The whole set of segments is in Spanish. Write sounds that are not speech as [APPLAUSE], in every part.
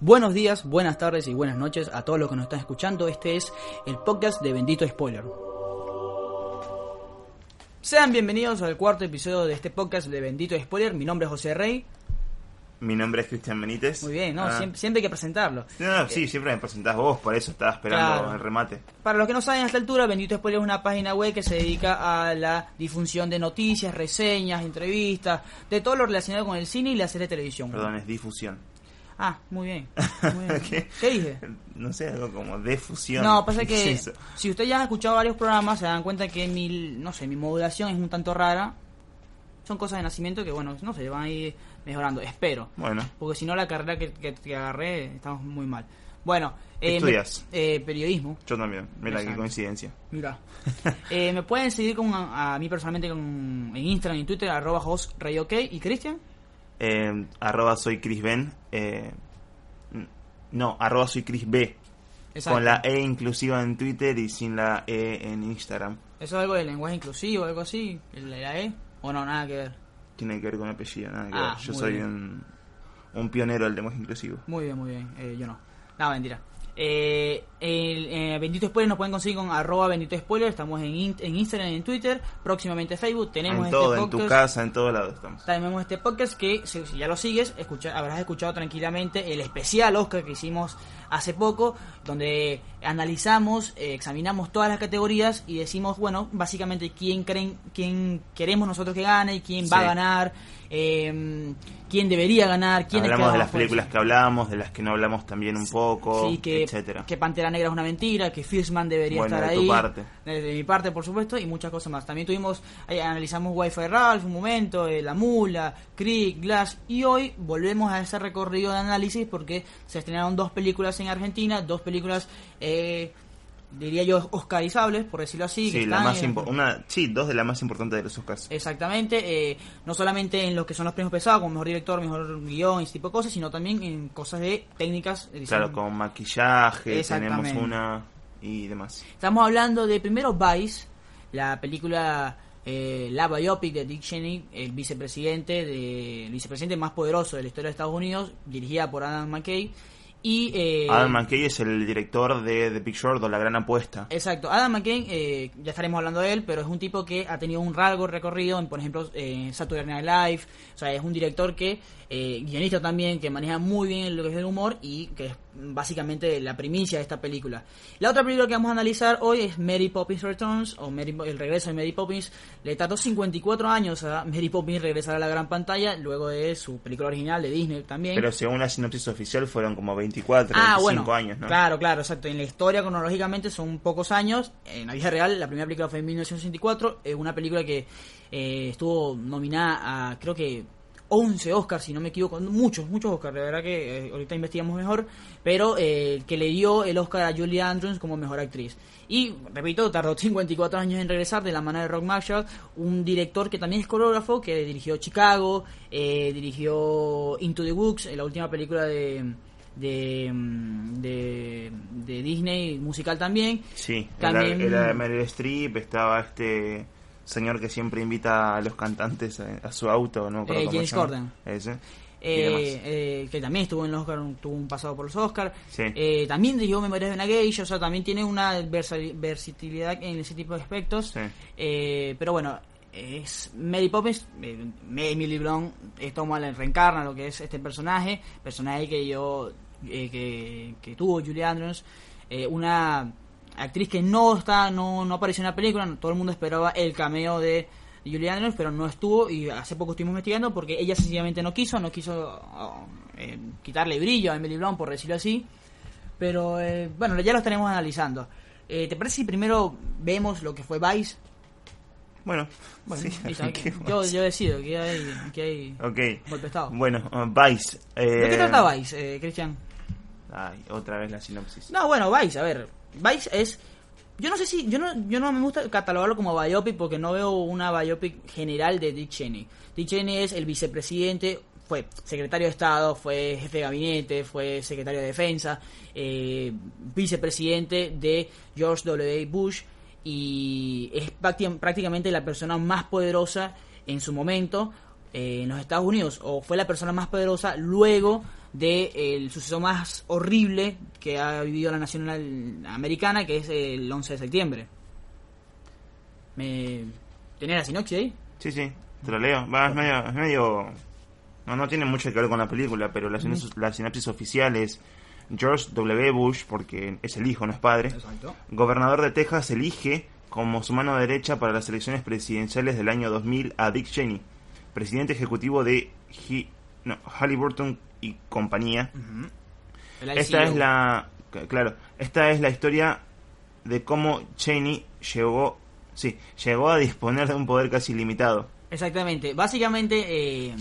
Buenos días, buenas tardes y buenas noches a todos los que nos están escuchando. Este es el podcast de Bendito Spoiler. Sean bienvenidos al cuarto episodio de este podcast de Bendito Spoiler. Mi nombre es José Rey. Mi nombre es Cristian Benítez. Muy bien, ¿no? Ah. Siempre, siempre hay que presentarlo. No, no, sí, siempre me presentás vos, por eso estaba esperando Claro. el remate. Para los que no saben a esta altura, Bendito Spoiler es una página web que se dedica a la difusión de noticias, reseñas, entrevistas, de todo lo relacionado con el cine y la serie de televisión. Perdón, es difusión. Ah, muy bien. [LAUGHS] Muy bien. ¿Qué? ¿Qué dije? No sé, algo como defusión. No, pasa ¿Qué que [LAUGHS] es si usted ya ha escuchado varios programas, se dan cuenta que mi, no sé, mi modulación es un tanto rara. Son cosas de nacimiento que, bueno, no sé, van a ir mejorando, espero. Bueno, Porque si no, la carrera que, que- que agarré, estamos muy mal. Bueno, ¿Qué eh, estudias? me- eh, periodismo. yo también. Mira qué coincidencia. Mira. [LAUGHS] Eh, me pueden seguir con, a, a mí personalmente con, en Instagram y Twitter, arroba hostRayOK. ¿Y Cristian? Eh, arroba soy Chris Ben. Eh, no, arroba soy Chris B. Exacto. Con la E inclusiva en Twitter y sin la E en Instagram. ¿Eso es algo de lenguaje inclusivo, algo así? ¿El la E? ¿O no? Nada que ver. Tiene que ver con apellido, nada que Ah, ver. Yo soy un, un pionero del lenguaje inclusivo. Muy bien, muy bien. Eh, yo no. No, mentira. Eh, el, eh, Bendito Spoiler nos pueden conseguir con arroba Bendito Spoiler. Estamos en, in- en Instagram y en Twitter. Próximamente Facebook. Tenemos En este todo, en podcast. tu casa, en todo lado estamos. Tenemos este podcast que, si si ya lo sigues, escucha, habrás escuchado tranquilamente el especial Oscar que hicimos hace poco, donde analizamos, eh, examinamos todas las categorías y decimos, bueno, básicamente quién creen, quién queremos nosotros que gane y quién va a ganar, eh, quién debería ganar, quién Hablamos de las películas que hablamos, de las que no hablamos también un poco, Sí, que, etcétera. que Pantera Negra es una mentira, que Fishman debería Bueno, estar de ahí. tu parte. De, mi parte, por supuesto, y muchas cosas más. También tuvimos, analizamos Wi-Fi Ralph un momento, eh, La Mula, Creek, Glass, y hoy volvemos a ese recorrido de análisis porque se estrenaron dos películas en Argentina, dos películas, eh, diría yo, oscarizables, por decirlo así. que Sí, la más en- impo- una, sí, dos de las más importantes de los Oscars. Exactamente, eh, no solamente en lo que son los premios pesados, como mejor director, mejor guion y ese tipo de cosas, sino también en cosas de técnicas. de Claro, con maquillaje, tenemos una y demás. Estamos hablando de primero Vice, la película, eh, la biopic de Dick Cheney, el vicepresidente, de, el vicepresidente más poderoso de la historia de Estados Unidos, dirigida por Adam McKay. Y, eh, Adam McKay es el director de The Big Short o La Gran Apuesta. Exacto, Adam McKay, eh, ya estaremos hablando de él, pero es un tipo que ha tenido un largo recorrido en, por ejemplo, eh, Saturday Night Live, o sea, es un director que, eh, guionista también, que maneja muy bien lo que es el humor y que es básicamente la primicia de esta película. La otra película que vamos a analizar hoy es Mary Poppins Returns, o Mary- el regreso de Mary Poppins. Le tardó 54 años a Mary Poppins regresar a la gran pantalla, luego de su película original de Disney también. Pero según la sinopsis oficial fueron como 24, Ah, 25 bueno, años, ¿no? Claro, claro, exacto. En la historia cronológicamente son pocos años. En la vida real, la primera película fue en 1964. Es una película que eh, estuvo nominada a, creo que 11 Oscars, si no me equivoco. Muchos, muchos Oscars. De verdad que eh, ahorita investigamos mejor. Pero eh, que le dio el Oscar a Julie Andrews como mejor actriz. Y, repito, tardó 54 años en regresar de la mano de Rock Marshall, un director que también es coreógrafo, que dirigió Chicago, eh, dirigió Into the Woods, eh, la última película de de, mm, de, de Disney musical también. Sí, era, También- era Meryl Streep, estaba este señor que siempre invita a los cantantes a, a su auto, ¿no? me Eh, James. Corden. Ese. eh, eh, que también estuvo en los Oscar, tuvo un pasado por los Oscars. Sí. Eh, también dirigió Memorias de una Geisha, o sea, también tiene una versa- versatilidad en ese tipo de aspectos. Sí. Eh, pero bueno, es Mary Poppins, Emily Blunt es toma reencarna lo que es este personaje, personaje que yo eh, que, que tuvo Julie Andrews, eh, una actriz que no está no, no apareció en la película, no- todo el mundo esperaba el cameo de Julie Andrews, pero no estuvo y hace poco estuvimos investigando porque ella sencillamente no quiso, no quiso oh, eh, quitarle brillo a Emily Blunt por decirlo así, pero eh, bueno, ya lo estaremos analizando. Eh, ¿Te parece si primero vemos lo que fue Vice? Bueno, Bueno, sí, [LAUGHS] yo, yo decido que hay, que hay Ok. golpe de estado. Bueno, uh, Vice. Eh... ¿De qué trata Vice, eh, Cristian? Ay, otra vez la sinopsis. No, bueno, Vice, a ver. Vice es. Yo no sé si. Yo no, yo no me gusta catalogarlo como biopic porque no veo una biopic general de Dick Cheney. Dick Cheney es el vicepresidente, fue secretario de Estado, fue jefe de gabinete, fue secretario de Defensa, eh, vicepresidente de George W. Bush y es prácti- prácticamente la persona más poderosa en su momento eh, en los Estados Unidos o fue la persona más poderosa luego de el suceso más horrible que ha vivido la nación americana, que es el 11 de septiembre. ¿Me... ¿Tenés la sinopsis ahí? Sí, sí, te lo leo. Va, es medio... es medio- No, no tiene mucho que ver con la película, pero la, sinopsis- la sinopsis oficial es George W. Bush, porque es el hijo, no es padre. Exacto. Gobernador de Texas elige como su mano derecha para las elecciones presidenciales del año 2000 a Dick Cheney, presidente ejecutivo de Hi- no, Halliburton y compañía. El Esta es la claro, esta es la historia de cómo Cheney llegó, sí, llegó a disponer de un poder casi ilimitado. Exactamente. Básicamente, eh,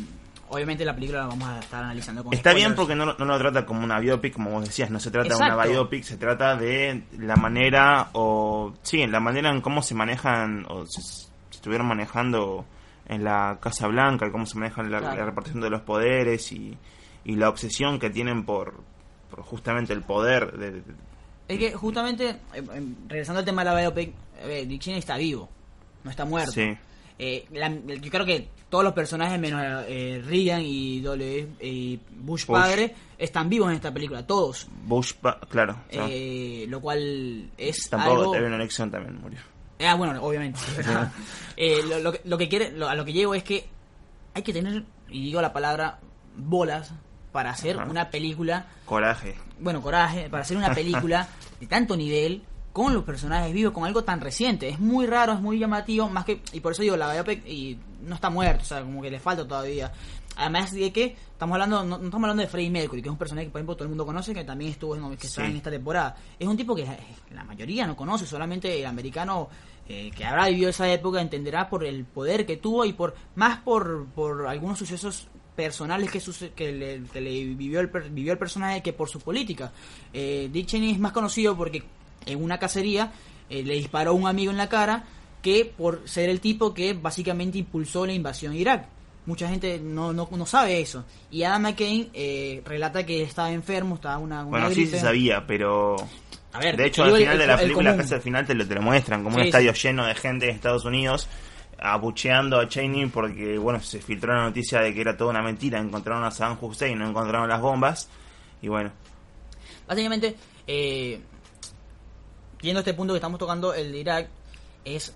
obviamente la película la vamos a estar analizando con Está bien porque no, no lo trata como una biopic, como vos decías, no se trata de una biopic, se trata de la manera o sí, la manera en cómo se manejan o se, se estuvieron manejando en la Casa Blanca, cómo se maneja la, Claro. la repartición de los poderes y, y la obsesión que tienen por, por justamente el poder de, de- Es que justamente, eh, eh, regresando al tema de la biopic, eh, Dick Cheney está vivo, no está muerto. sí. Eh, la- yo creo que todos los personajes menos eh, Reagan y, W, y Bush, Bush. padre están vivos en esta película, todos. Bush, pa- claro, Eh, lo cual es tampoco algo... Nixon también murió. Ah, bueno, obviamente. [LAUGHS] Eh, lo, lo que- lo que quiere, lo- a lo que llego es que hay que tener, y digo la palabra, bolas para hacer Ajá. una película, Coraje. bueno, coraje, para hacer una película [LAUGHS] de tanto nivel con los personajes vivos, con algo tan reciente. Es muy raro, es muy llamativo, más que, y por eso digo, la biopic y no está muerto, o sea, como que le falta todavía. Además de que estamos hablando, no, no estamos hablando de Freddie Mercury, que es un personaje que por ejemplo todo el mundo conoce, que también estuvo en, que está en esta temporada. Es un tipo que la mayoría no conoce, solamente el americano eh, que habrá vivido esa época entenderá por el poder que tuvo y por más por, por algunos sucesos personales que, suce- que, le, que le vivió, el, vivió el personaje que por su política. Eh, Dick Cheney es más conocido porque en una cacería eh, le disparó a un amigo en la cara que por ser el tipo que básicamente impulsó la invasión a Irak. Mucha gente no, no, no sabe eso. Y Adam McCain eh, relata que estaba enfermo, estaba una, una Bueno, sí se sabía, pero A ver, de hecho, al el- final de la el película, casi al final te lo, te lo muestran, como un estadio sí. lleno de gente de Estados Unidos abucheando a Cheney porque, bueno, se filtró la noticia de que era toda una mentira, encontraron a Saddam Hussein, no encontraron las bombas, y bueno, Básicamente, eh, yendo a este punto que estamos tocando, el de Irak, es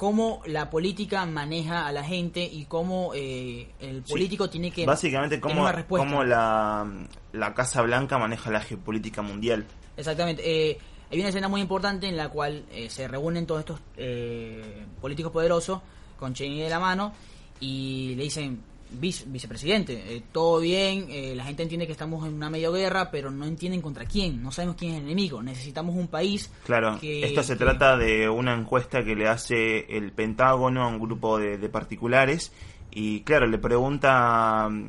cómo la política maneja a la gente y cómo eh, el Sí. político tiene que básicamente cómo, una respuesta. cómo la, la Casa Blanca maneja la geopolítica mundial. Exactamente. Eh, hay una escena muy importante en la cual eh, se reúnen todos estos eh, políticos poderosos con Cheney de la mano y le dicen, "Vice- vicepresidente, eh, todo bien, eh, la gente entiende que estamos en una medio guerra, pero no entienden contra quién, no sabemos quién es el enemigo, necesitamos un país Claro, que- esto se que- trata de una encuesta que le hace el Pentágono a un grupo de, de particulares y claro, le pregunta, mm,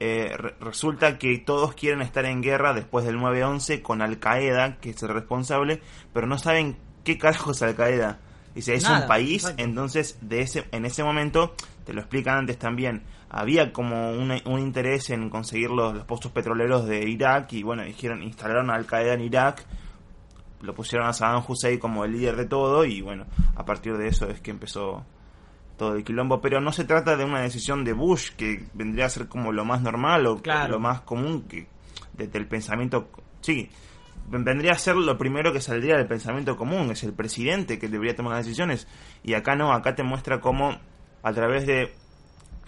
eh, re- resulta que todos quieren estar en guerra después del 9-11 con Al Qaeda, que es el responsable, pero no saben qué carajo es Al Qaeda. Dice, es Nada, un país, exacto. entonces de ese, en ese momento, te lo explican antes también, había como un, un interés en conseguir los, los pozos petroleros de Irak y bueno, dijeron, instalaron a Al Qaeda en Irak, lo pusieron a Saddam Hussein como el líder de todo y bueno, a partir de eso es que empezó todo el quilombo, pero no se trata de una decisión de Bush que vendría a ser como lo más normal o Claro. lo más común que desde el pensamiento, sí, vendría a ser lo primero que saldría del pensamiento común, es el presidente que debería tomar las decisiones y acá no, acá te muestra cómo a través de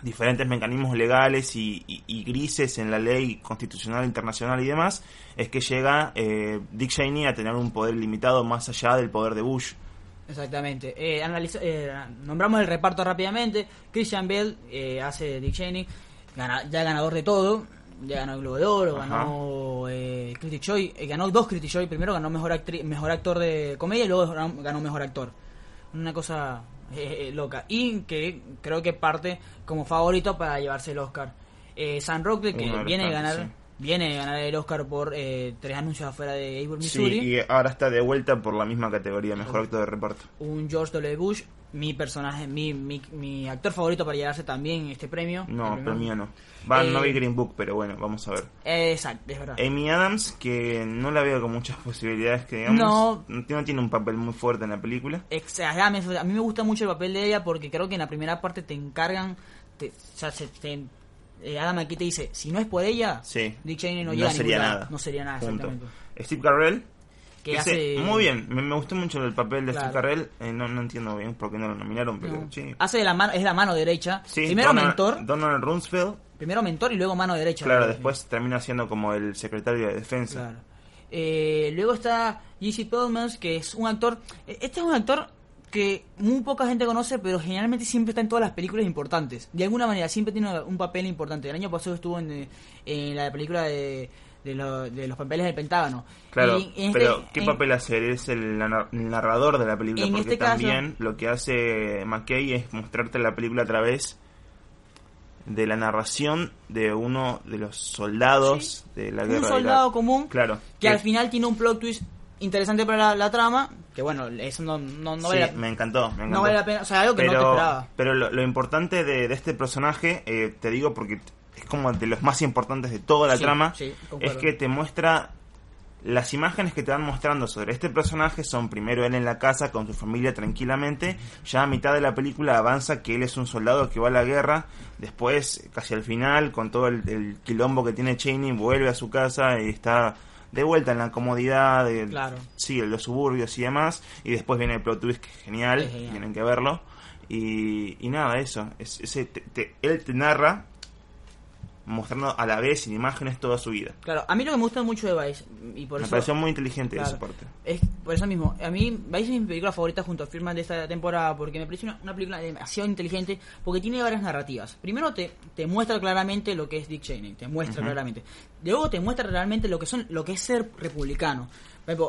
diferentes mecanismos legales y, y- y grises en la ley constitucional internacional y demás, es que llega eh, Dick Cheney a tener un poder limitado más allá del poder de Bush. Exactamente. Eh, analiza- eh, nombramos el reparto rápidamente. Christian Bell eh, hace Dick Cheney, gana- ya ganador de todo. Ya ganó el Globo de Oro, Ajá. ganó eh, Critics' Choice, eh, ganó dos Critics' Choice. Primero ganó mejor, actri- mejor actor de comedia y luego ganó mejor actor. Una cosa eh, loca. Y que creo que parte como favorito para llevarse el Oscar. Eh, Sam Rockwell, que viene a ganar, sí. Viene a ganar el Oscar por eh, tres anuncios afuera de Sí, Missouri. y ahora está de vuelta por la misma categoría, mejor actor de reparto. un George W. Bush, mi personaje, mi, mi, mi actor favorito para llevarse también este premio. No, mío no. Va, no Eh, vi Green Book, pero bueno, vamos a ver. Exacto, es verdad. Amy Adams, que no la veo con muchas [LAUGHS] posibilidades, que digamos, No. no tiene un papel muy fuerte en la película. Exageradamente, a mí me gusta mucho el papel de ella porque creo que en la primera parte te encargan, te, o sea, se- te- eh, Adam McKay te dice, si no es por ella, Sí. Dick Cheney no No llega a sería lado. nada. No sería nada, Punto. exactamente. Steve Carell. Que que hace... hace- Muy bien, me, me gustó mucho el papel de Claro. Steve Carell. Eh, no, no entiendo bien por qué no lo nominaron, pero No. sí. Hace de la mano, es la mano derecha. Sí, primero Donald- mentor, Donald Rumsfeld. primero mentor y luego mano derecha. Claro, después termina siendo como el secretario de defensa. Claro. Eh, luego está Jesse Plemons, que es un actor. eh, Este es un actor que muy poca gente conoce, pero generalmente siempre está en todas las películas importantes. De alguna manera, siempre tiene un papel importante. El año pasado estuvo en, eh, en la película de, de, lo- de los papeles del Pentágono. Claro, en este- pero ¿qué en- papel hace? Es el, nar- el narrador de la película, En porque este caso- también lo que hace McKay es mostrarte la película a través de la narración de uno de los soldados de la Un guerra de soldado Irak. común Claro. que al final tiene un plot twist interesante para la, la trama. Que bueno, eso no, no, no Sí, vale la- me encantó, me encantó. no vale la pena. O sea, algo que no te esperaba. pero lo, lo importante de, de este personaje, eh, te digo porque es como de los más importantes de toda la Sí, trama, sí, es que te muestra las imágenes que te van mostrando sobre este personaje son primero él en la casa con su familia tranquilamente, ya a mitad de la película avanza que él es un soldado que va a la guerra, después casi al final con todo el, el quilombo que tiene Cheney vuelve a su casa y está de vuelta en la comodidad de Claro. sí, en los suburbios y demás, y después viene el plot twist que es genial, Es genial. tienen que verlo. Y, y nada, eso, es, ese, te- te- él te narra mostrando a la vez en imágenes toda su vida. Claro, a mí lo que me gusta mucho de Vice, y por Me eso... pareció muy inteligente Claro. esa parte. Es por eso mismo. A mí, Vice es mi película favorita junto a Firman de esta temporada porque me parece una, una película demasiado inteligente porque tiene varias narrativas. Primero te, te muestra claramente lo que es Dick Cheney, te muestra claramente. Luego te muestra realmente lo que son lo que es ser republicano.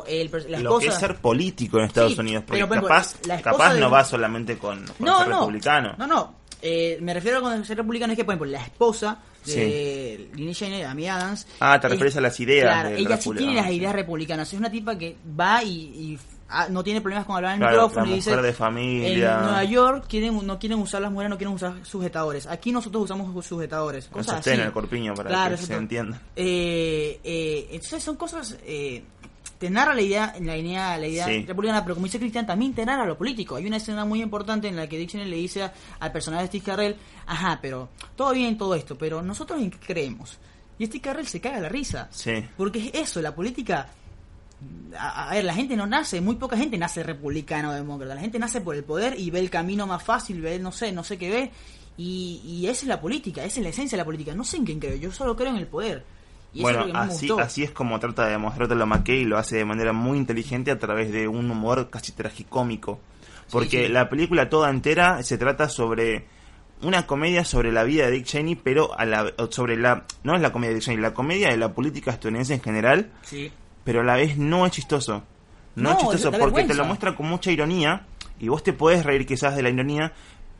El, Lo que es ser político en Estados Sí, Unidos, porque pero, capaz, capaz de- no va solamente con, con no, ser no, republicano. No, no. Eh, me refiero a cuando ser republicano es que, por ejemplo, la esposa de Lynn Cheney, Amy Adams. Ah, te es- refieres a las ideas Claro, del ella sí tiene republicano, las sí. ideas republicanas. Es una tipa que va y, y, ah, no tiene problemas con hablar en el Claro, micrófono y dice. de familia. En Nueva York quieren, no quieren usar las mujeres, no quieren usar sujetadores. Aquí nosotros usamos sujetadores. Con Cosas sostén así. el corpiño para Claro, que se entienda. Eh, eh, entonces son cosas. Eh, te narra la idea, la idea, la idea Sí. republicana, pero como dice Cristian, también te narra lo político. Hay una escena muy importante en la que Cheney le dice a- al personaje de Steve Carell, ajá, pero todo bien todo esto, pero nosotros en qué creemos. Y Steve Carell se caga la risa. Sí. Porque es eso, la política. A, a ver, la gente no nace, muy poca gente nace republicano o demócrata. La gente nace por el poder y ve el camino más fácil, ve, no sé, no sé qué ve. Y, y esa es la política, esa es la esencia de la política. No sé en quién creo, yo solo creo en el poder. Y bueno, es así, así es como trata de demostrártelo McKay y lo hace de manera muy inteligente a través de un humor casi tragicómico. Porque sí. la película toda entera se trata sobre una comedia sobre la vida de Dick Cheney, pero a la, sobre la... No es la comedia de Dick Cheney, la comedia de la política estadounidense en general, Sí. pero a la vez no es chistoso. No, No, es chistoso porque te lo muestra con mucha ironía y vos te podés reír quizás de la ironía,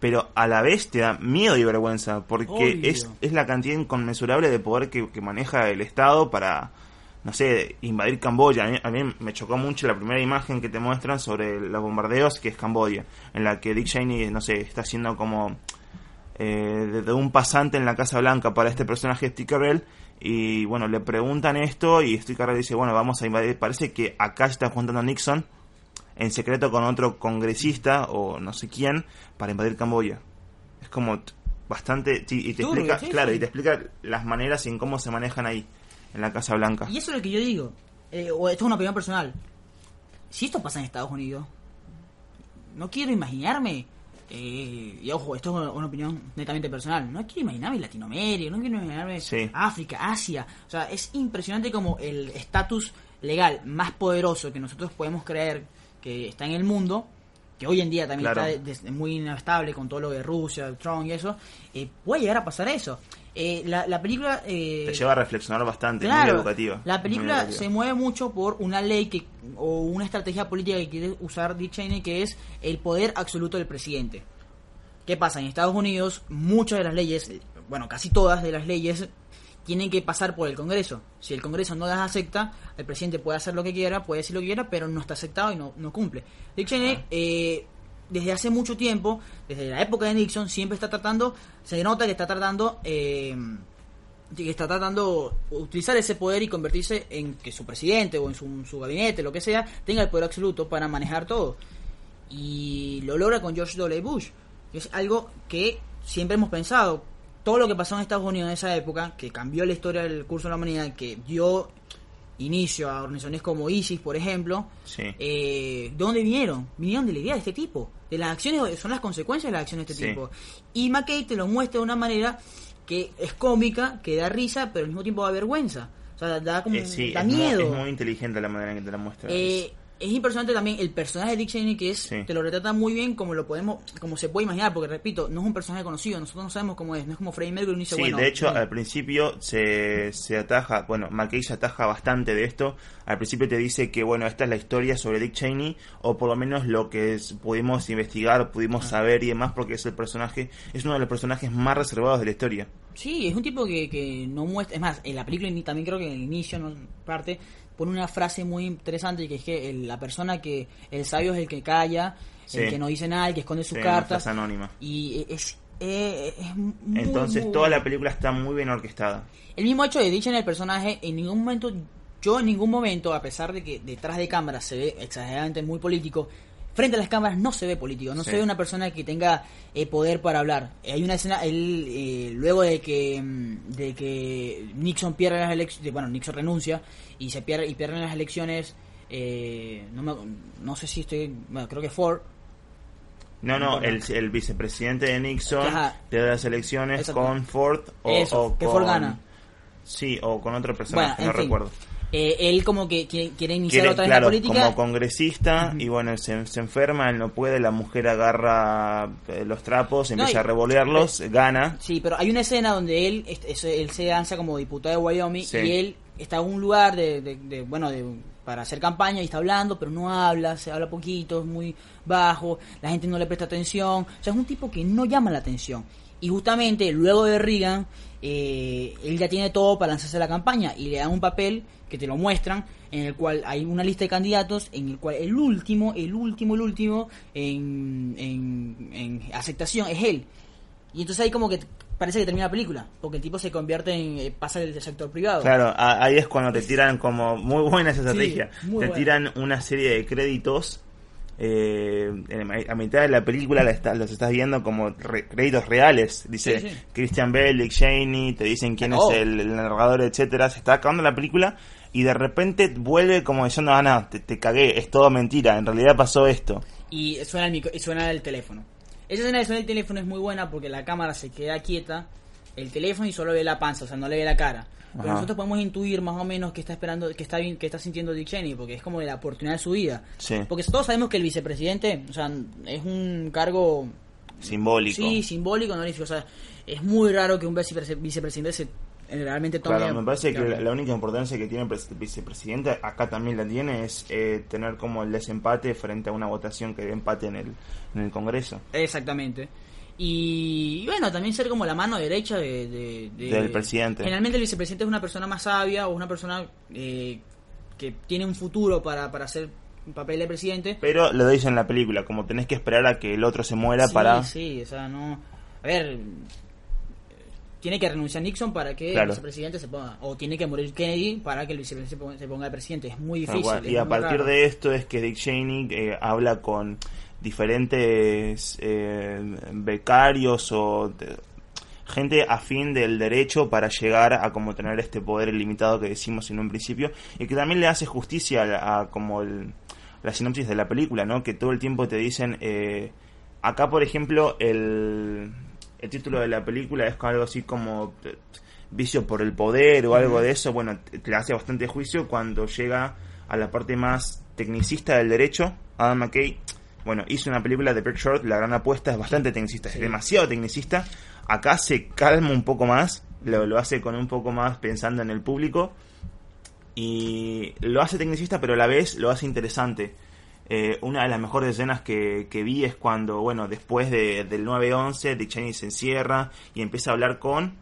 pero a la vez te da miedo y vergüenza porque es, es la cantidad inconmensurable de poder que, que maneja el Estado para, no sé, invadir Camboya. A mí, a mí me chocó mucho la primera imagen que te muestran sobre los bombardeos, que es Camboya, en la que Dick Cheney, no sé, está haciendo como eh, de, un pasante en la Casa Blanca para este personaje Steve Carell y bueno, le preguntan esto y Steve Carell dice, bueno, vamos a invadir, parece que acá está juntando Nixon en secreto con otro congresista o no sé quién para invadir Camboya. Es como bastante sí, y te Turbio, explica, sí, claro, sí. y te explica las maneras en cómo se manejan ahí en la Casa Blanca. Y eso es lo que yo digo. Eh, o esto es una opinión personal. Si esto pasa en Estados Unidos, no quiero imaginarme. eh, y ojo, esto es una, una opinión netamente personal. No quiero imaginarme Latinoamérica, no quiero imaginarme Sí. África, Asia. O sea, es impresionante como el estatus legal más poderoso que nosotros podemos creer que está en el mundo, que hoy en día también Claro. está de- de- muy inestable con todo lo de Rusia, Trump y eso, eh, puede llegar a pasar eso. Eh, la, la película... eh, te lleva a reflexionar bastante, muy educativa. la película educativa. se mueve mucho por una ley que o una estrategia política que quiere usar Dick Cheney, que es el poder absoluto del presidente. ¿Qué pasa? En Estados Unidos muchas de las leyes, bueno, casi todas de las leyes tienen que pasar por el Congreso. Si el Congreso no las acepta, el presidente puede hacer lo que quiera, puede decir lo que quiera, pero no está aceptado y no, no cumple. Cheney, Ah. eh, desde hace mucho tiempo, desde la época de Nixon, siempre está tratando, se nota que está tratando... Eh, que está tratando utilizar ese poder y convertirse en que su presidente o en su, su gabinete, lo que sea, tenga el poder absoluto para manejar todo. Y lo logra con George W. Bush. Es algo que siempre hemos pensado. Todo lo que pasó en Estados Unidos en esa época, que cambió la historia del curso de la humanidad, que dio inicio a organizaciones como ISIS, por ejemplo, Sí. eh, ¿de dónde vinieron? Vinieron de la idea de este tipo, de las acciones, son las consecuencias de las acciones de este Sí. tipo. Y McKay te lo muestra de una manera que es cómica, que da risa, pero al mismo tiempo da vergüenza. O sea, da como Eh, sí, da es, muy, miedo. es muy inteligente la manera en que te la muestra. Eh, es impresionante también el personaje de Dick Cheney que es Sí. te lo retrata muy bien como lo podemos como se puede imaginar porque repito no es un personaje conocido nosotros no sabemos cómo es no es como Freddie Mercury dice Sí, bueno de hecho, al principio se, se ataja, bueno, McKay se ataja bastante de esto. Al principio te dice que, bueno, esta es la historia sobre Dick Cheney, o por lo menos lo que es- pudimos investigar, pudimos saber y demás, porque es el personaje, es uno de los personajes más reservados de la historia. sí es un tipo que, que no muestra es más en la película ni- también creo que en el inicio no parte pone una frase muy interesante que es que el- la persona que el sabio es el que calla Sí. el que no dice nada el que esconde sus Sí, cartas anónima. y es eh, es muy, Entonces, muy toda la película está muy bien orquestada. El mismo hecho de dicho en el personaje, en ningún momento, yo en ningún momento, a pesar de que detrás de cámaras se ve exageradamente muy político, frente a las cámaras no se ve político, no Sí. se ve una persona que tenga eh, poder para hablar. Eh, hay una escena, él, eh, luego de que mm, de que Nixon pierde las elecciones, bueno, Nixon renuncia y se pierde y pierden las elecciones, eh, no, me- no sé si estoy, bueno, creo que Ford, No, no, el, el vicepresidente de Nixon Ajá. pierde las elecciones con Ford o, Eso, o que con... Ford gana. Sí, o con Bueno, en no fin. recuerdo. Eh, él como que quiere, quiere iniciar Quiere, otra vez claro, la política. como congresista y bueno, se, se enferma, él no puede, la mujer agarra eh, los trapos, No, empieza y- a revolearlos, gana. Sí, pero hay una escena donde él, es- él se lanza como diputado de Wyoming Sí. y él está en un lugar de, de- de, bueno, de, para hacer campaña y está hablando, pero no habla, se habla poquito, es muy bajo, la gente no le presta atención, o sea, es un tipo que no llama la atención. Y justamente luego de Reagan, eh, él ya tiene todo para lanzarse a la campaña y le dan un papel que te lo muestran, en el cual hay una lista de candidatos, en el cual el último, el último, el último en, en, en aceptación es él. Y entonces ahí como que parece que termina la película, porque el tipo se convierte en, eh, pasa del sector privado. Claro, ahí es cuando te tiran como, muy buena esa estrategia, te buena. tiran una serie de créditos. Eh, a mitad de la película la está- los estás viendo como re- créditos reales. Dice Sí, sí. Christian Bale, Dick Cheney, te dicen quién Oh. es el, el narrador, etcétera. Se está acabando la película y de repente vuelve como diciendo, ah, no, te, te cagué, es todo mentira, en realidad pasó esto. Y suena el, micro- y suena el teléfono. Esa escena de suena el teléfono es muy buena porque la cámara se queda quieta, el teléfono y solo ve la panza, o sea, no le ve la cara. Pero Ajá. nosotros podemos intuir más o menos que está esperando, que está bien, que está sintiendo Dick Cheney, porque es como de la oportunidad de su vida. Sí. Porque todos sabemos que el vicepresidente, o sea, es un cargo Simbólico. sí simbólico, honorífico, o sea, es muy raro que un vicepre- vicepresidente se eh, realmente tome Claro, me parece que la, la única importancia que tiene el pres- vicepresidente, acá también la tiene, es eh, tener como el desempate frente a una votación que dé empate en el, en el Congreso. Exactamente. Y, y bueno, también ser como la mano derecha de, de- de- Del presidente. Generalmente el vicepresidente es una persona más sabia o una persona eh, que tiene un futuro para, para hacer un papel de presidente. Pero lo dice en la película, como tenés que esperar a que el otro se muera sí, para... Sí, o sea, no... A ver, tiene que renunciar Nixon para que Claro. el vicepresidente se ponga... O tiene que morir Kennedy para que el vicepresidente se ponga, de presidente. Es muy difícil. Y a partir raro. de esto es que Dick Cheney eh, habla con diferentes eh, becarios o de- gente afín del derecho para llegar a como tener este poder ilimitado que decimos en un principio y que también le hace justicia a, a como el- la sinopsis de la película, ¿no? Que todo el tiempo te dicen eh, acá por ejemplo el, el título de la película es algo así como eh, vicio por el poder o algo de eso, bueno, te, te hace bastante juicio cuando llega a la parte más tecnicista del derecho, Adam McKay, bueno, hizo una película de Bert Short, La Gran Apuesta, es bastante tecnicista, es demasiado tecnicista, acá se calma un poco más, lo, lo hace con un poco más pensando en el público, y lo hace tecnicista, pero a la vez lo hace interesante. Eh, una de las mejores escenas que, que vi es cuando, bueno, después de, del 9-11, Dick Cheney se encierra y empieza a hablar con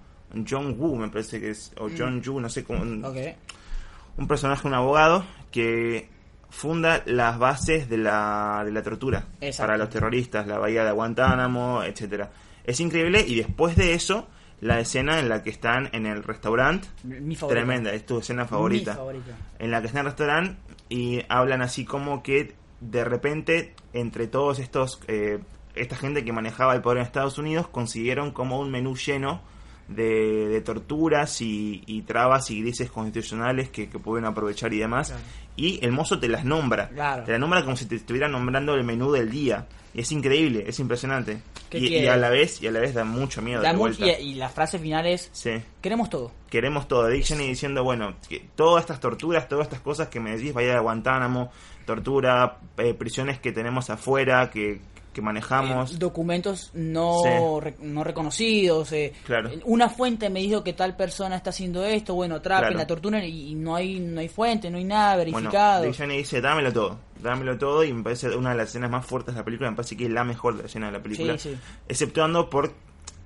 John Woo, me parece que es, o John Yu, no sé cómo, un personaje, un abogado, que funda las bases de la, de la tortura. Exacto. para los terroristas, la bahía de Guantánamo, etcétera. Es increíble y después de eso, la escena en la que están en el restaurante, Mi tremenda, es tu escena favorita. Mi favorita. en la que está en el restaurante y hablan así como que de repente entre todos estos eh, esta gente que manejaba el poder en Estados Unidos consiguieron como un menú lleno de, de torturas y, y trabas y grises constitucionales que, que pueden aprovechar y demás. Claro. Y el mozo te las nombra. Claro. Te las nombra como si te estuviera nombrando el menú del día. Y es increíble, es impresionante. ¿Qué Y, a la vez y a la vez da mucho miedo. Da de mucho- vuelta. y, y la frase final es, Sí. queremos todo. Queremos todo. Cheney diciendo, bueno, que todas estas torturas, todas estas cosas que me decís, vaya a Guantánamo, tortura, eh, prisiones que tenemos afuera, que, que manejamos. Eh, documentos no, Sí. re- no reconocidos. eh, Claro. Una fuente me dijo que tal persona está haciendo esto, bueno, trapen, Claro. la tortura y, y no hay no hay fuente, no hay nada Bueno, verificado. Cheney dice, dámelo todo, dámelo todo, y me parece una de las escenas más fuertes de la película, me parece que es la mejor de la escena de la película, Sí, sí. exceptuando por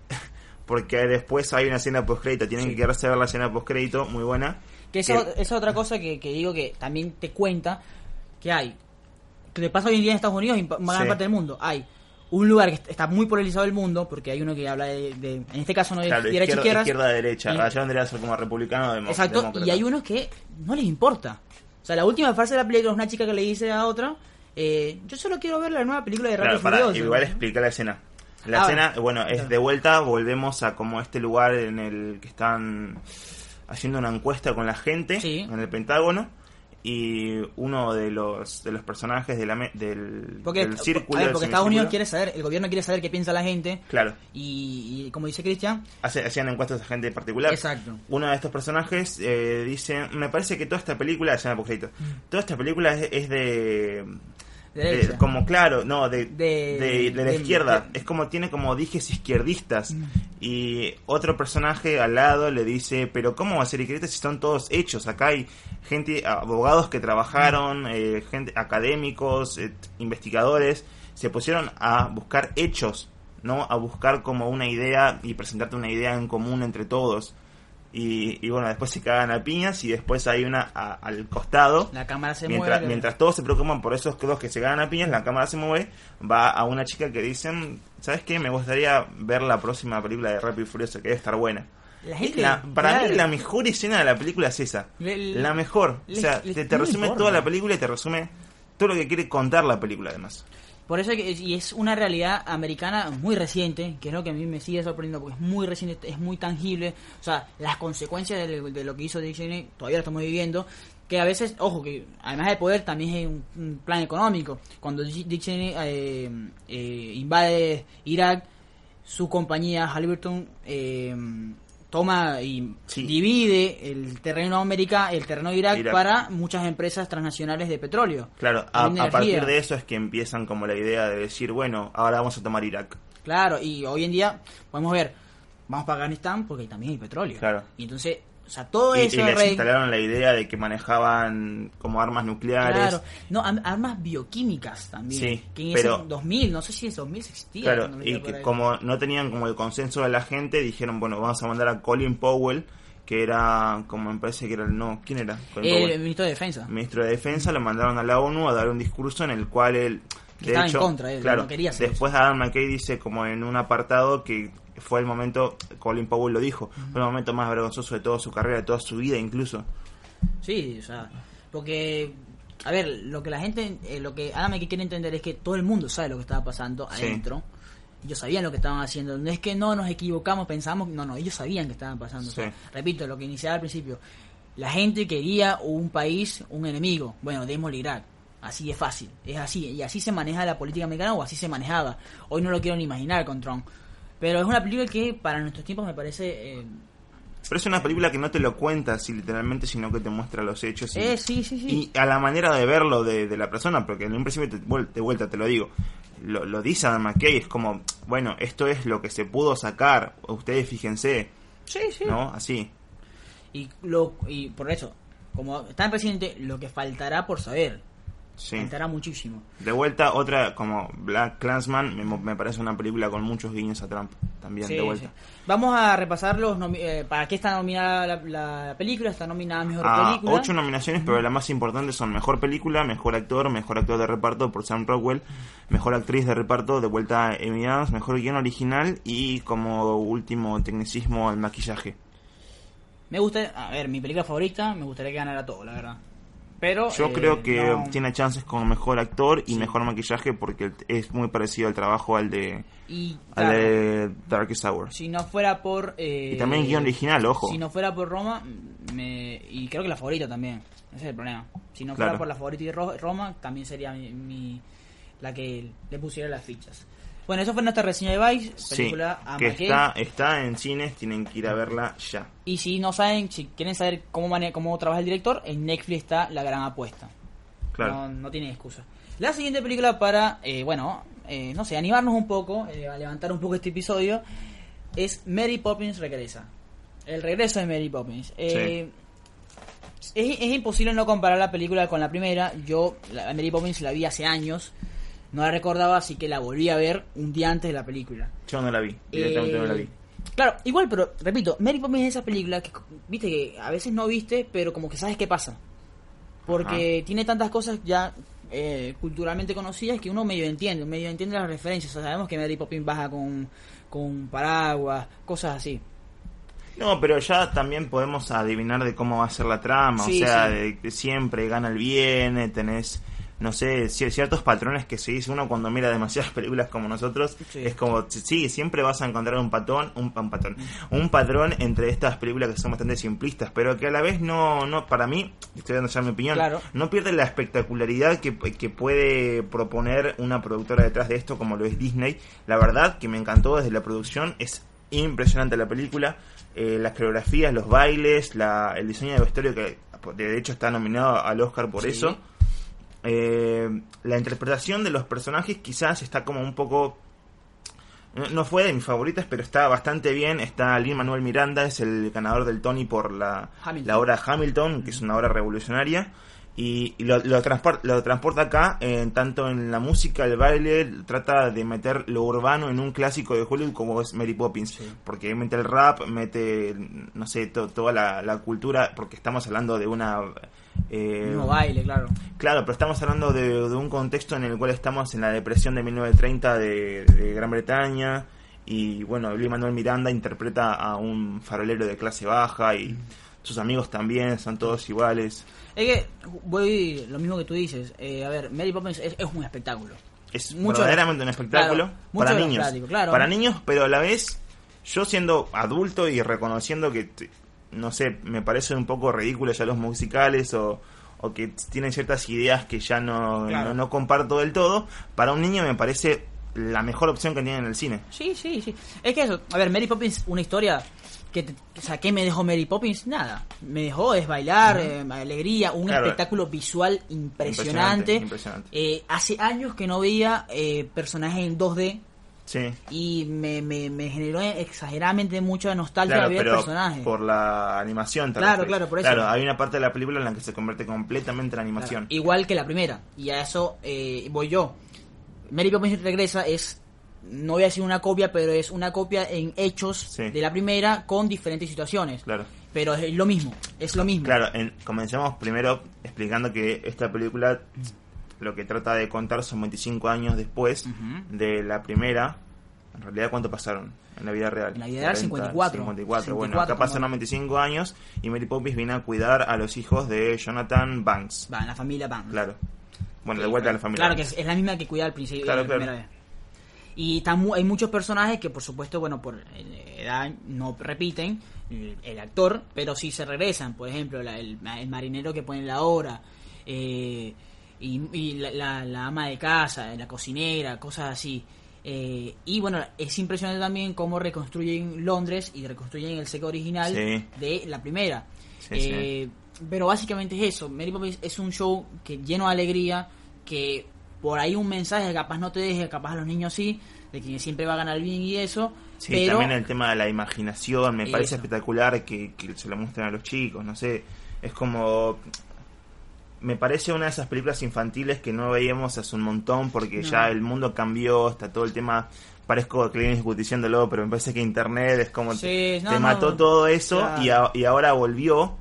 [LAUGHS] porque después hay una escena post crédito, tienen que quedarse a ver la escena post crédito, muy buena. Que esa, que- esa otra cosa que, que digo que también te cuenta que hay, que le pasa hoy en día en Estados Unidos y en gran Sí. parte del mundo, hay un lugar que est- está muy polarizado el mundo, porque hay uno que habla de, de- en este caso no de claro, derecha izquierda, izquierda derecha, y- allá vendría a ser como republicano o Exacto, demócrata. y hay unos que no les importa. O sea, la última frase de la película es una chica que le dice a otra, eh, yo solo quiero ver la nueva película de Rápido Claro, Furioso. igual explica la escena. La Ah, escena, bueno. bueno, es Claro. de vuelta, volvemos a como este lugar en el que están haciendo una encuesta con la gente Sí. en el Pentágono y uno de los de los personajes de la del, Porque, del círculo a ver, del porque Estados Unidos quiere saber, el gobierno quiere saber qué piensa la gente, claro. Y, y como dice Cristian, hace- hacían encuestas a gente particular. Exacto. uno de estos personajes eh, dice me parece que toda esta película escena postcrédito, toda esta película es, es de De derecha. como claro, no, de, De- de, la izquierda. es como tiene como dijes izquierdistas. Mm. Y otro personaje al lado le dice, pero ¿cómo va a ser izquierdista si son todos hechos? Acá hay gente, abogados que trabajaron, eh, gente, académicos, eh, investigadores, se pusieron a buscar hechos, no a buscar como una idea y presentarte una idea en común entre todos. Y, y bueno, después se cagan a piñas y después hay una a- al costado la cámara se mientras, mueve. mientras todos se preocupan por esos dos que se ganan a piñas, la cámara se mueve, va a una chica que dicen, ¿sabes qué? Me gustaría ver la próxima película de Rápido y Furioso, que debe estar buena. La gente- La- para claro. mí la mejor escena de la película es esa. Le- la mejor. le- o sea, te, te resume toda la película y te resume todo lo que quiere contar la película además. Por eso, que, y es una realidad americana muy reciente, que es lo que a mí me sigue sorprendiendo, porque es muy reciente, es muy tangible. O sea, las consecuencias de, lo que hizo Dick Cheney todavía lo estamos viviendo. Que a veces, ojo, que además de poder también es un, plan económico. Cuando Dick Cheney eh, eh, invade Irak, su compañía Halliburton eh, toma y Sí. divide el terreno América, el terreno de Irak, Irak. para muchas empresas transnacionales de petróleo. Claro, a, de a partir de eso es que empiezan como la idea de decir, bueno, ahora vamos a tomar Irak. Claro, y hoy en día podemos ver, vamos para Afganistán porque también hay petróleo. Claro. Y entonces, o sea, todo Y, y eso les instalaron la idea de que manejaban como armas nucleares. Claro, no, armas bioquímicas también. Sí, que en pero- ese 2000, no sé si en 2000 existía. Claro, no lo y que como no tenían como el consenso de la gente, dijeron, bueno, vamos a mandar a Colin Powell, que era, como me parece que era el no, ¿quién era? Colin El, ministro de Defensa. Ministro de Defensa, lo mandaron a la ONU a dar un discurso en el cual él, de estaba en contra, él, claro, no quería hacer después Adam McKay dice como en un apartado que fue el momento, Colin Powell lo dijo, fue el momento más vergonzoso de toda su carrera, de toda su vida incluso. Sí, o sea, porque, a ver, lo que la gente, eh, lo que Adam que quiere entender es que todo el mundo sabe lo que estaba pasando Sí. adentro. Ellos sabían lo que estaban haciendo. No es que no nos equivocamos, pensamos, no, no, ellos sabían que estaban pasando. O sea, Sí. repito, lo que iniciaba al principio. La gente quería un país, un enemigo. Bueno, démosle Irak. Así es fácil, es así. Y así se maneja la política americana o así se manejaba. Hoy no lo quiero ni imaginar con Trump. Pero es una película que para nuestros tiempos me parece... eh, Pero es una película que no te lo cuenta así literalmente, sino que te muestra los hechos. Y, eh, sí, sí, sí. y a la manera de verlo de, de la persona, porque en un principio te, de vuelta te lo digo, lo, lo dice Adam McKay, es como, bueno, esto es lo que se pudo sacar, ustedes fíjense, sí, sí. ¿no? Así. Y, lo, y por eso, como está en presidente, lo que faltará por saber. Sí. Muchísimo. De vuelta, otra como Black Clansman, me, me parece una película con muchos guiños a Trump, también Sí, de vuelta. sí. Vamos a repasar los eh, para qué está nominada la, la película. Está nominada a Mejor a Película. Ah, ocho nominaciones, pero las más importantes son Mejor Película, Mejor Actor, Mejor Actor de Reparto por Sam Rockwell, Mejor Actriz de Reparto de vuelta Amy Adams, Mejor Guión Original y como último tecnicismo el maquillaje. Me gusta, a ver, mi película favorita, me gustaría que ganara todo, la verdad. Pero Yo eh, creo que no- tiene chances como mejor actor y Sí. mejor maquillaje porque es muy parecido al trabajo al de, y al claro, de Darkest Hour. si no fuera por eh, Y también guion original, ojo. Si no fuera por Roma, me, y creo que la favorita también. Ese es el problema. Si no fuera Claro. por la favorita y Ro- Roma, también sería mi, mi- la que le pusiera las fichas. Bueno, eso fue nuestra reseña de Vice, Sí, película a que está, está en cines, tienen que ir a verla ya. Y si no saben, si quieren saber cómo, mane- cómo trabaja el director, en Netflix está La Gran Apuesta. Claro. No, no tiene excusa. La siguiente película para, eh, bueno, eh, no sé, animarnos un poco, eh, a levantar un poco este episodio, es Mary Poppins Regresa. El regreso de Mary Poppins. Eh, es, es imposible no comparar la película con la primera. Yo, la Mary Poppins la vi hace años. No la recordaba, así que la volví a ver un día antes de la película. Yo no la vi, directamente Eh, no la vi. Claro, igual, pero repito, Mary Poppins es esa película que, viste, que a veces no viste, pero como que sabes qué pasa. Porque tiene tantas cosas ya eh, culturalmente conocidas que uno medio entiende, medio entiende las referencias. O sea, sabemos que Mary Poppins baja con, con paraguas, cosas así. No, pero ya también podemos adivinar de cómo va a ser la trama, Sí, o sea, sí. de que siempre gana el bien, eh, tenés, no sé, cier- ciertos patrones que se dice uno cuando mira demasiadas [LAUGHS] películas como nosotros, Sí. es como, sí, siempre vas a encontrar un patrón, un, un patrón, un patrón entre estas películas que son bastante simplistas, pero que a la vez no, no, para mí, estoy dando ya mi opinión, Claro. no pierde la espectacularidad que, que puede proponer una productora detrás de esto como lo es Disney. La verdad que me encantó desde la producción, es impresionante la película, eh, las coreografías, los bailes, la, el diseño de vestuario que de hecho está nominado al Oscar por Sí. eso. Eh, la interpretación de los personajes quizás está como un poco no- no fue de mis favoritas, pero está bastante bien. Está Lin Manuel Miranda, es el ganador del Tony por la, Hamilton. la obra Hamilton, que es una obra revolucionaria. Y, y lo, lo, transpor- lo transporta acá, eh, tanto en la música, el baile, trata de meter lo urbano en un clásico de Hollywood como es Mary Poppins. Porque mete el rap, mete, no sé, to- toda la, la cultura, porque estamos hablando de una... eh, baile, claro. Claro, pero estamos hablando de, de un contexto en el cual estamos en la depresión de 1930 de, de Gran Bretaña y bueno, Luis Manuel Miranda interpreta a un farolero de clase baja y sus amigos también son todos iguales. Es que voy lo mismo que tú dices. Eh, a ver, Mary Poppins es, es un espectáculo. Es Mucho- verdaderamente un espectáculo Claro, para niños. claro. Para niños, pero a la vez yo siendo adulto y reconociendo que, no sé, me parece un poco ridículo ya los musicales o, o que tienen ciertas ideas que ya no, Claro. no, no comparto del todo, para un niño me parece la mejor opción que tiene en el cine. Sí, sí, sí. Es que eso, a ver, Mary Poppins, una historia que, te- o sea, ¿qué me dejó Mary Poppins? Nada. Me dejó es bailar, eh, alegría, un Claro. espectáculo visual impresionante. Impresionante, impresionante. Eh, hace años que no veía eh, personajes en 2D Sí. y me, me, me generó exageradamente mucha nostalgia Claro, ver el pero personaje. por la animación. te Claro, claro, por eso. Claro, hay una parte de la película en la que se convierte completamente en animación. Claro, igual que la primera. Y a eso eh, voy yo. Mary Poppins regresa es, no voy a decir una copia, pero es una copia en hechos Sí. de la primera con diferentes situaciones. Claro. Pero es lo mismo, es lo mismo. Claro, en- comencemos primero explicando que esta película lo que trata de contar son 25 años después de la primera. En realidad, ¿cuánto pasaron en la vida real? En la vida real, 54. 54. Bueno, 54, acá pasaron 25 años y Mary Poppins viene a cuidar a los hijos de Jonathan Banks. Va, en la familia Banks. Claro. Bueno, de vuelta a la familia Claro, que Banks. es, es la misma que cuida al principio Claro, la primera claro. vez. Y está mu- hay muchos personajes que, por supuesto, bueno, por eh, edad no repiten el, el actor, pero sí se regresan. Por ejemplo, la- el, el marinero que pone la hora, eh, y, y la, la- la ama de casa, la cocinera, cosas así. Eh, y bueno, es impresionante también cómo reconstruyen Londres y reconstruyen el seco original Sí. de la primera. Sí, Eh, Pero básicamente es eso. Mary Poppins es un show que lleno de alegría, que por ahí un mensaje capaz no te deje, capaz a los niños sí, de que siempre va a ganar bien y eso. Sí, pero también el tema de la imaginación me parece Eso. espectacular que, que se lo muestren a los chicos, no sé, es como me parece una de esas películas infantiles que no veíamos hace un montón porque No. ya el mundo cambió, está todo el tema parezco Clint Eastwood diciéndolo, pero me parece que internet es como Sí, te, no, te no, mató todo eso claro. y, a- y ahora volvió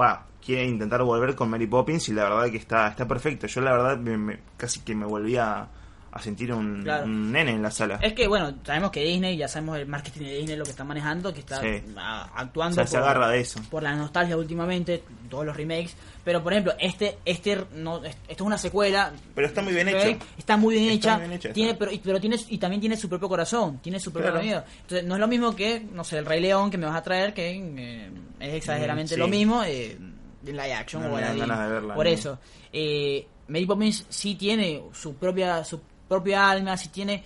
va, quiere intentar volver con Mary Poppins y la verdad que está está perfecto. Yo la verdad me- me- casi que me volví a, a sentir un, Claro. un nene en la sala. Es que, bueno, sabemos que Disney, ya sabemos el marketing de Disney, lo que está manejando, que está Sí. a- o actuando sea, se por, agarra de eso. por la nostalgia últimamente, todos los remakes. Pero, por ejemplo, este este no esto es una secuela. Pero está muy bien hecho. Está muy bien Está hecha. muy bien hecha, tiene, pero, y- pero tiene, y también tiene su propio corazón, tiene su propio Claro. Entonces, no es lo mismo que, no sé, el Rey León que me vas a traer, que eh, es exageradamente Mm, sí. lo mismo. Eh, en live action No o ganas de verla, Por no. eso. Eh, Mary Poppins sí tiene su propia su propia alma, sí tiene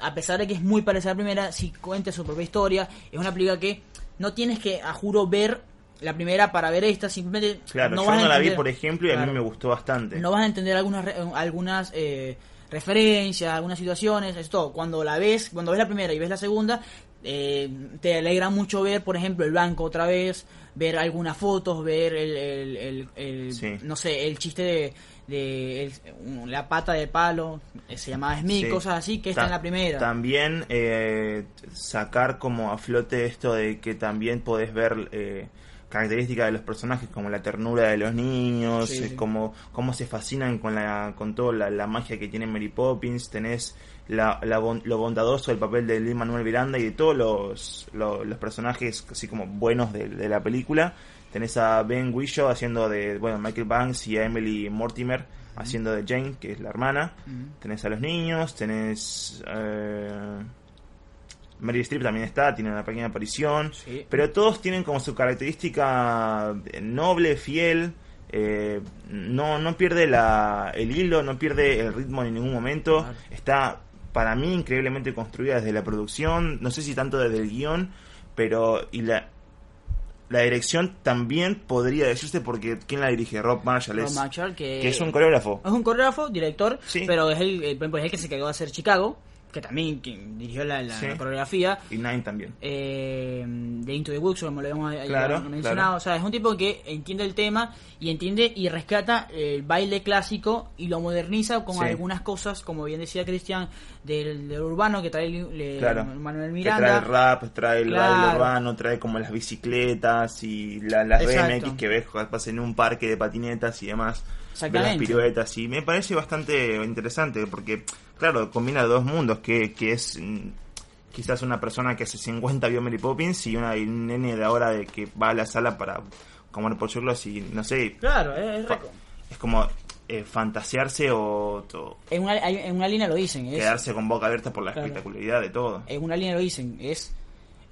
a pesar de que es muy parecida a la primera, sí cuenta su propia historia, es una película que no tienes que a juro ver la primera para ver esta, simplemente Claro, no yo vas a no la vi, por ejemplo, y a mí me gustó bastante. no vas a entender algunas algunas eh, referencias, algunas situaciones, es todo. Cuando la ves, cuando ves la primera y ves la segunda, eh, te alegra mucho ver, por ejemplo, el banco otra vez, ver algunas fotos, ver el, el- el- el- Sí. no sé, el chiste de, de el- la pata de palo, eh, se llamaba Smith, Sí. cosas así, que está en la primera. También eh, sacar como a flote esto de que también podés ver eh, características de los personajes como la ternura de los niños, Sí, eh, sí. Como, cómo se fascinan con la con toda la, la magia que tiene Mary Poppins, tenés la, la bon- lo bondadoso del papel de Lin Manuel Miranda y de todos los, lo- los personajes así como buenos de, de la película. Tenés a Ben Whishaw haciendo de bueno Michael Banks y a Emily Mortimer haciendo de Jane, que es la hermana. Ujú. Tenés a los niños, tenés... Eh, Meryl Streep también está, tiene una pequeña aparición. Sí. Pero todos tienen como su característica noble, fiel. eh, no, no pierde la, el hilo, no pierde el ritmo en ningún momento. Claro. Está para mí increíblemente construida desde la producción. No sé si tanto desde el guion, pero... Y la, la dirección también podría decirse porque ¿quién la dirige? Rob Marshall Rob es, Marshall, que, que es un coreógrafo. Es un coreógrafo, director, Sí. pero es el, es el que se quedó a hacer Chicago, que también dirigió la, la- Sí. la coreografía. Y Nine también. eh, de Into the Woods, como lo habíamos Claro, mencionado. claro. O sea, es un tipo que entiende el tema y entiende y rescata el baile clásico y lo moderniza con Sí. algunas cosas, como bien decía Cristian, del, del urbano que trae Claro. Manuel Que trae Miranda. el rap, trae el baile urbano, trae como las bicicletas y la- las. BMX que ves vas en un parque de patinetas y demás. Ves las Exactamente. piruetas y me parece bastante interesante porque, claro, combina dos mundos que, que es mm, quizás una persona que hace 50 vio Mary Poppins y, una, y un nene de ahora de que va a la sala para comer polluelos y no sé, Claro, es, es es como eh, fantasearse o, o en, una, en una línea lo dicen. Es, quedarse con boca abierta por la Claro. espectacularidad de todo. en una línea lo dicen. Es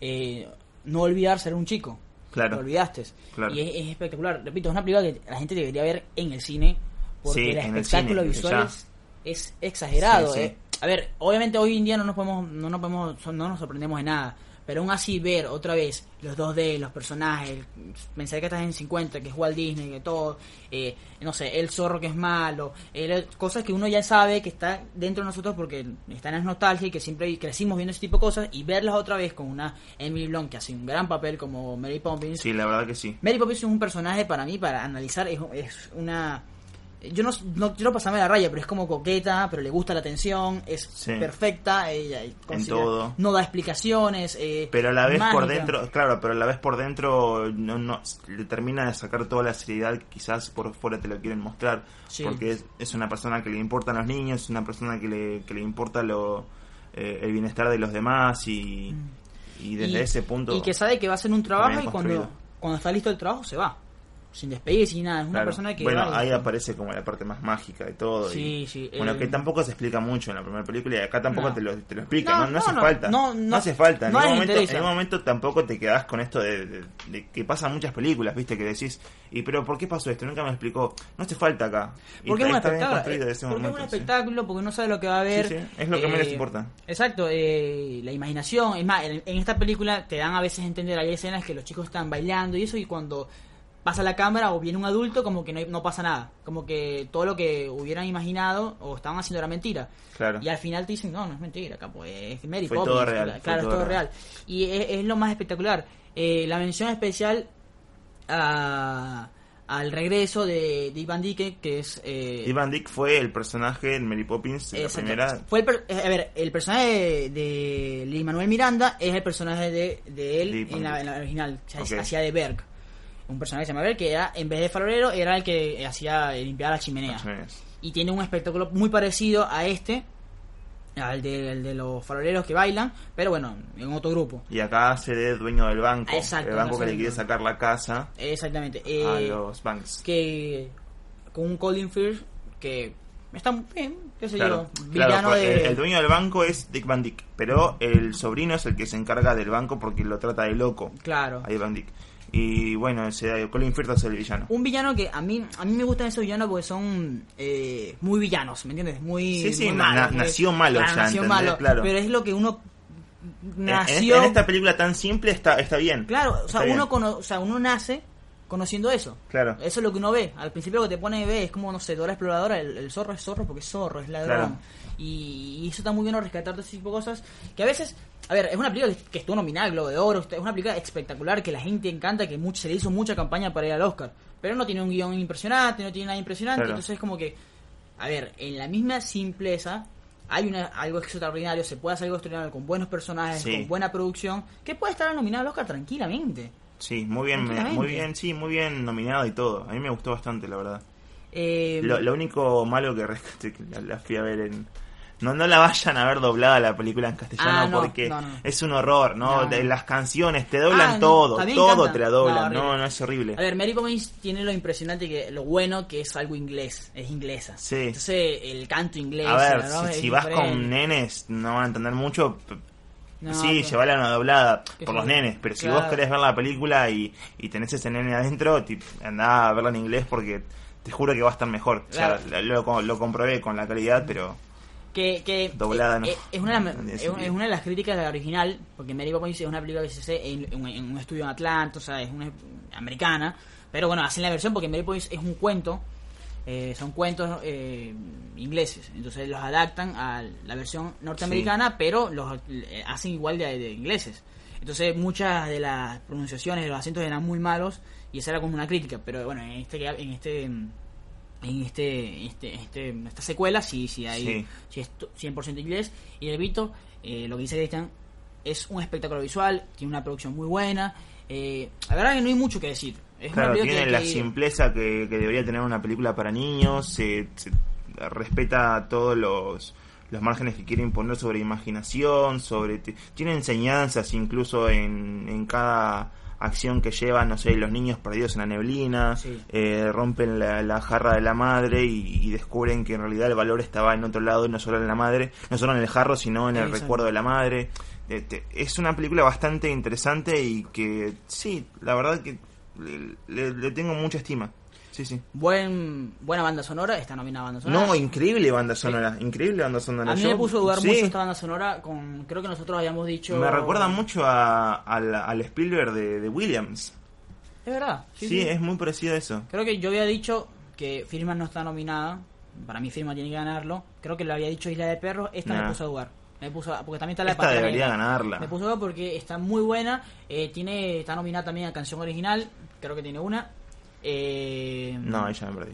eh, no olvidar ser un chico. Claro. Lo olvidaste. Claro. Y es, es espectacular. Repito, es una película que la gente debería ver en el cine. Porque Sí, el en el espectáculo cine, visual ya. es, es exagerado. Sí, sí. eh. A ver, obviamente hoy en día no nos podemos, no nos podemos, no nos sorprendemos de nada. Pero aún así ver otra vez los 2D, los personajes, pensar que estás en 50, que es Walt Disney, que todo, eh, no sé, el zorro que es malo, el- cosas que uno ya sabe que está dentro de nosotros porque están en nostalgia y que siempre crecimos viendo ese tipo de cosas y verlas otra vez con una Emily Blunt que hace un gran papel como Mary Poppins. Sí, la verdad que sí. Mary Poppins es un personaje para mí, para analizar, es, es una... Yo no, no quiero pasarme la raya, pero es como coqueta, pero le gusta la atención, es Sí. perfecta, ella todo. no da explicaciones. eh, Pero a la vez por dentro, claro, pero a la vez por dentro no, no le termina de sacar toda la seriedad que quizás por fuera te lo quieren mostrar. Sí. Porque es, es una persona que le importan los niños, es una persona que le, que le importa lo, eh, el bienestar de los demás y, y desde Y- ese punto... Y que sabe que va a hacer un trabajo y cuando, cuando está listo el trabajo se va. Sin despedirse ni nada. Es una Claro. persona que. bueno, ahí aparece como la parte más mágica de todo. Sí, y- sí, Bueno, eh, que tampoco se explica mucho en la primera película y acá tampoco No. te, lo, te lo explica, No, no, no, no, hace no, falta. no, No, no- hace falta. En no ningún, momento, interesa. en ningún momento tampoco te quedás con esto de, de- de que pasan muchas películas, ¿viste? Que decís, ¿y pero por qué pasó esto? Nunca me explicó. No hace falta acá. Y Porque es un espectáculo. eh, porque es un momento, sí. espectáculo, porque uno sabe lo que va a. Sí, sí, es lo que menos importa. Exacto, eh, la imaginación. Es más, en, en esta película te dan a veces a entender, hay escenas que los chicos están bailando y eso, y cuando pasa la cámara o viene un adulto, como que no, no pasa nada. Como que todo lo que hubieran imaginado o estaban haciendo era mentira. Claro. Y al final te dicen, no, no es mentira, pues es Mary Poppins, todo real, Claro, fue es todo todo real. real. Y es, es lo más espectacular. Eh, la mención especial a, al regreso de, de Ivan Dike, que es... eh, Ivan Dick fue el personaje en Mary Poppins en la primera. Fue el per- eh, a ver, el personaje de, de Manuel Miranda es el personaje de, de él De en la, Dick. en la original, o sea, hacía de Berg. Un personaje que se llama Berg, que era, en vez de farolero, era el que hacía limpiar la chimenea. Más o menos. Y tiene un espectáculo muy parecido a este, al de, el de los faroleros que bailan, pero bueno, en otro grupo. Y acá se de dueño del banco. Exacto, el banco que le quiere sacar la casa Exactamente. a Eh, los banks. que con un Colin Firth que está muy bien, qué sé Claro, yo, claro, villano porque de... el, el dueño del banco es Dick Van Dyke, pero el sobrino es el que se encarga del banco porque lo trata de loco Claro. a Dick Van Dyke. Y bueno, ese, Colin Firth es el villano. Un villano que a mí a mí me gustan esos villanos porque son eh, muy villanos, ¿me entiendes? Muy Sí, sí, muy na- malos, nació malo Claro, ya, nació malo, Claro. pero es lo que uno en, nació en esta película tan simple está, está bien. Claro, o sea, uno cono- o sea, uno nace conociendo eso. Claro. Eso es lo que uno ve. Al principio lo que te pone ve es como, no sé, Dora Exploradora, el, el zorro es zorro porque es zorro, es ladrón. Claro. Y, y eso está muy bien rescatar todo ese tipo de cosas. Que a veces, a ver, es una película que, estuvo nominada al Globo de Oro, es una película espectacular que la gente encanta, que mucho, se le hizo mucha campaña para ir al Oscar. Pero no tiene un guion impresionante, no tiene nada impresionante. Claro. Entonces es como que, a ver, en la misma simpleza hay una, algo extraordinario, se puede hacer algo extraordinario con buenos personajes, Sí. con buena producción, que puede estar nominado al Oscar tranquilamente. Sí, muy bien, muy bien, sí, muy bien nominado y todo. A mí me gustó bastante, la verdad. Eh, Lo, lo único malo que la, [LAUGHS] la fui a ver en no no la vayan a ver doblada la película en castellano Ah, no, porque no, es un horror, ¿no? De las canciones te doblan Ah, todo, todo encanta. te la doblan. No, no, es horrible. A ver, Mary Poppins tiene lo impresionante, que lo bueno que es algo inglés, es inglesa. Sí. Entonces, el canto inglés. a ver, si, vas con nenes no van a entender mucho. No, sí, pero- llevarla a una doblada por los nenes, pero si Claro. vos querés ver la película y, y tenés ese nene adentro, andá a verla en inglés porque te juro que va a estar mejor. O sea, lo, lo- lo comprobé con la calidad, pero Que, que Doblada, eh, no. eh, es, una, es, una de las críticas de la original, porque Mary Poppins es una película que se hace en, en- en un estudio en Atlanta, o sea, es una americana, pero bueno, hacen la versión porque Mary Poppins es un cuento, eh, son cuentos eh, ingleses, entonces los adaptan a la versión norteamericana, pero los eh, hacen igual de, de ingleses. Entonces muchas de las pronunciaciones de los acentos eran muy malos y esa era como una crítica, pero bueno, en este en este en este, este, este esta secuela sí sí hay Sí. sí es to- 100% inglés. Y el Vito eh, lo que dice Cristian es un espectáculo visual tiene una producción muy buena. Eh, la verdad que no hay mucho que decir. Es Claro, tiene que- la que- simpleza que, que debería tener una película para niños, se, se respeta todos los, los márgenes que quiere imponer sobre imaginación, sobre tiene enseñanzas incluso en, en cada acción que llevan, no sé, los niños perdidos en la neblina, Sí. eh, rompen la, la jarra de la madre y, y descubren que en realidad el valor estaba en otro lado y no solo en la madre, no solo en el jarro, sino en el recuerdo de la madre. Este, es una película bastante interesante y que sí, la verdad que le, le- le tengo mucha estima. Sí, sí. buen buena banda sonora está nominada banda sonora No, increíble banda sonora, increíble banda sonora. a mí Yo- me puso a dudar sí, mucho esta banda sonora con creo que nosotros habíamos dicho Me recuerda mucho a, al, al Spielberg de, de Williams. es verdad Sí, es muy parecido a eso. Creo que yo había dicho que Firman no está nominada. Para mí Firman tiene que ganarlo. Creo que lo había dicho Isla de Perros. Esta Nah. me puso a dudar. Me puso porque también está la Esta debería Negra. ganarla. Me puso a dudar porque está muy buena. Eh, tiene está nominada también a canción original. Creo que tiene una. Eh, No, ya me perdí.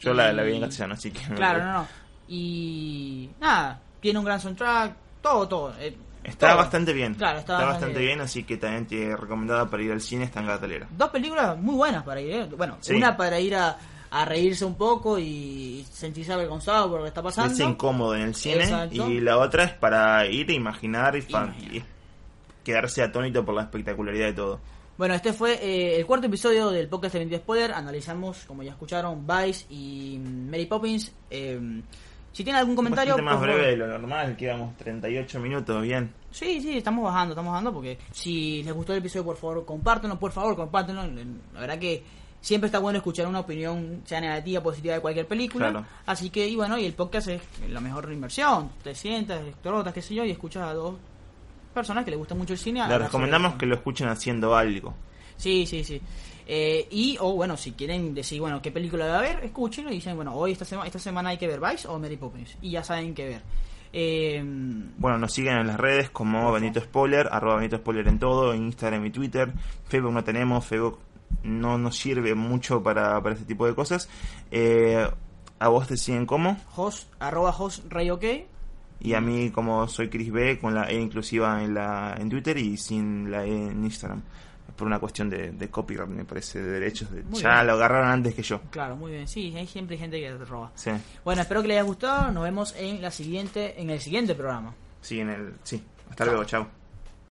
Yo la, la vi en castellano, así que... Claro, no, no. Y nada, tiene un gran soundtrack. Todo, todo. eh, Está todo. bastante bien. Claro, está, bastante bien, así que también te recomendada para ir al cine, está en cartelera. Dos películas muy buenas para ir. ¿eh? Bueno, Sí. una para ir a, a reírse un poco y sentirse avergonzado por lo que está pasando. Es incómodo en el cine Exacto. y la otra es para ir a imaginar y, y quedarse atónito por la espectacularidad de todo. Bueno, este fue eh, el cuarto episodio del podcast de 20 Spoiler. Analizamos, como ya escucharon, Vice y mm, Mary Poppins. Eh, si tienen algún comentario... Bastante más breve de lo normal, quedamos 38 minutos, bien. Sí, sí, estamos bajando, estamos bajando porque si les gustó el episodio, por favor, compártenlo, por favor, compártenlo. La verdad que siempre está bueno escuchar una opinión, sea negativa, positiva de cualquier película. Claro. Así que, y bueno, y el podcast es la mejor inversión. Te sientas, trotas, qué sé yo, y escuchas a dos personas que les gusta mucho el cine. Les recomendamos que lo escuchen haciendo algo. Sí, sí, sí. Eh, y, o bueno, si quieren decir, bueno, qué película va a ver, escúchenlo y dicen, bueno, hoy esta, sema- esta semana hay que ver Vice o Mary Poppins. Y ya saben qué ver. Eh, Bueno, nos siguen en las redes como Benito Spoiler, arroba Benito Spoiler en todo, en Instagram y Twitter. Facebook no tenemos, Facebook no nos sirve mucho para, para este tipo de cosas. Eh, a vos te siguen como, host, arroba host rey. Y a mí como soy Chris B, con la E inclusiva en, la, en Twitter y sin la E en Instagram. por una cuestión de, de copyright, me parece, de derechos. De, ya bien. lo agarraron antes que yo. Claro, muy bien. Sí, hay siempre gente que te roba. Sí, Bueno, espero que les haya gustado. Nos vemos en la siguiente, en el siguiente programa. sí, en el, sí. Hasta luego, chao.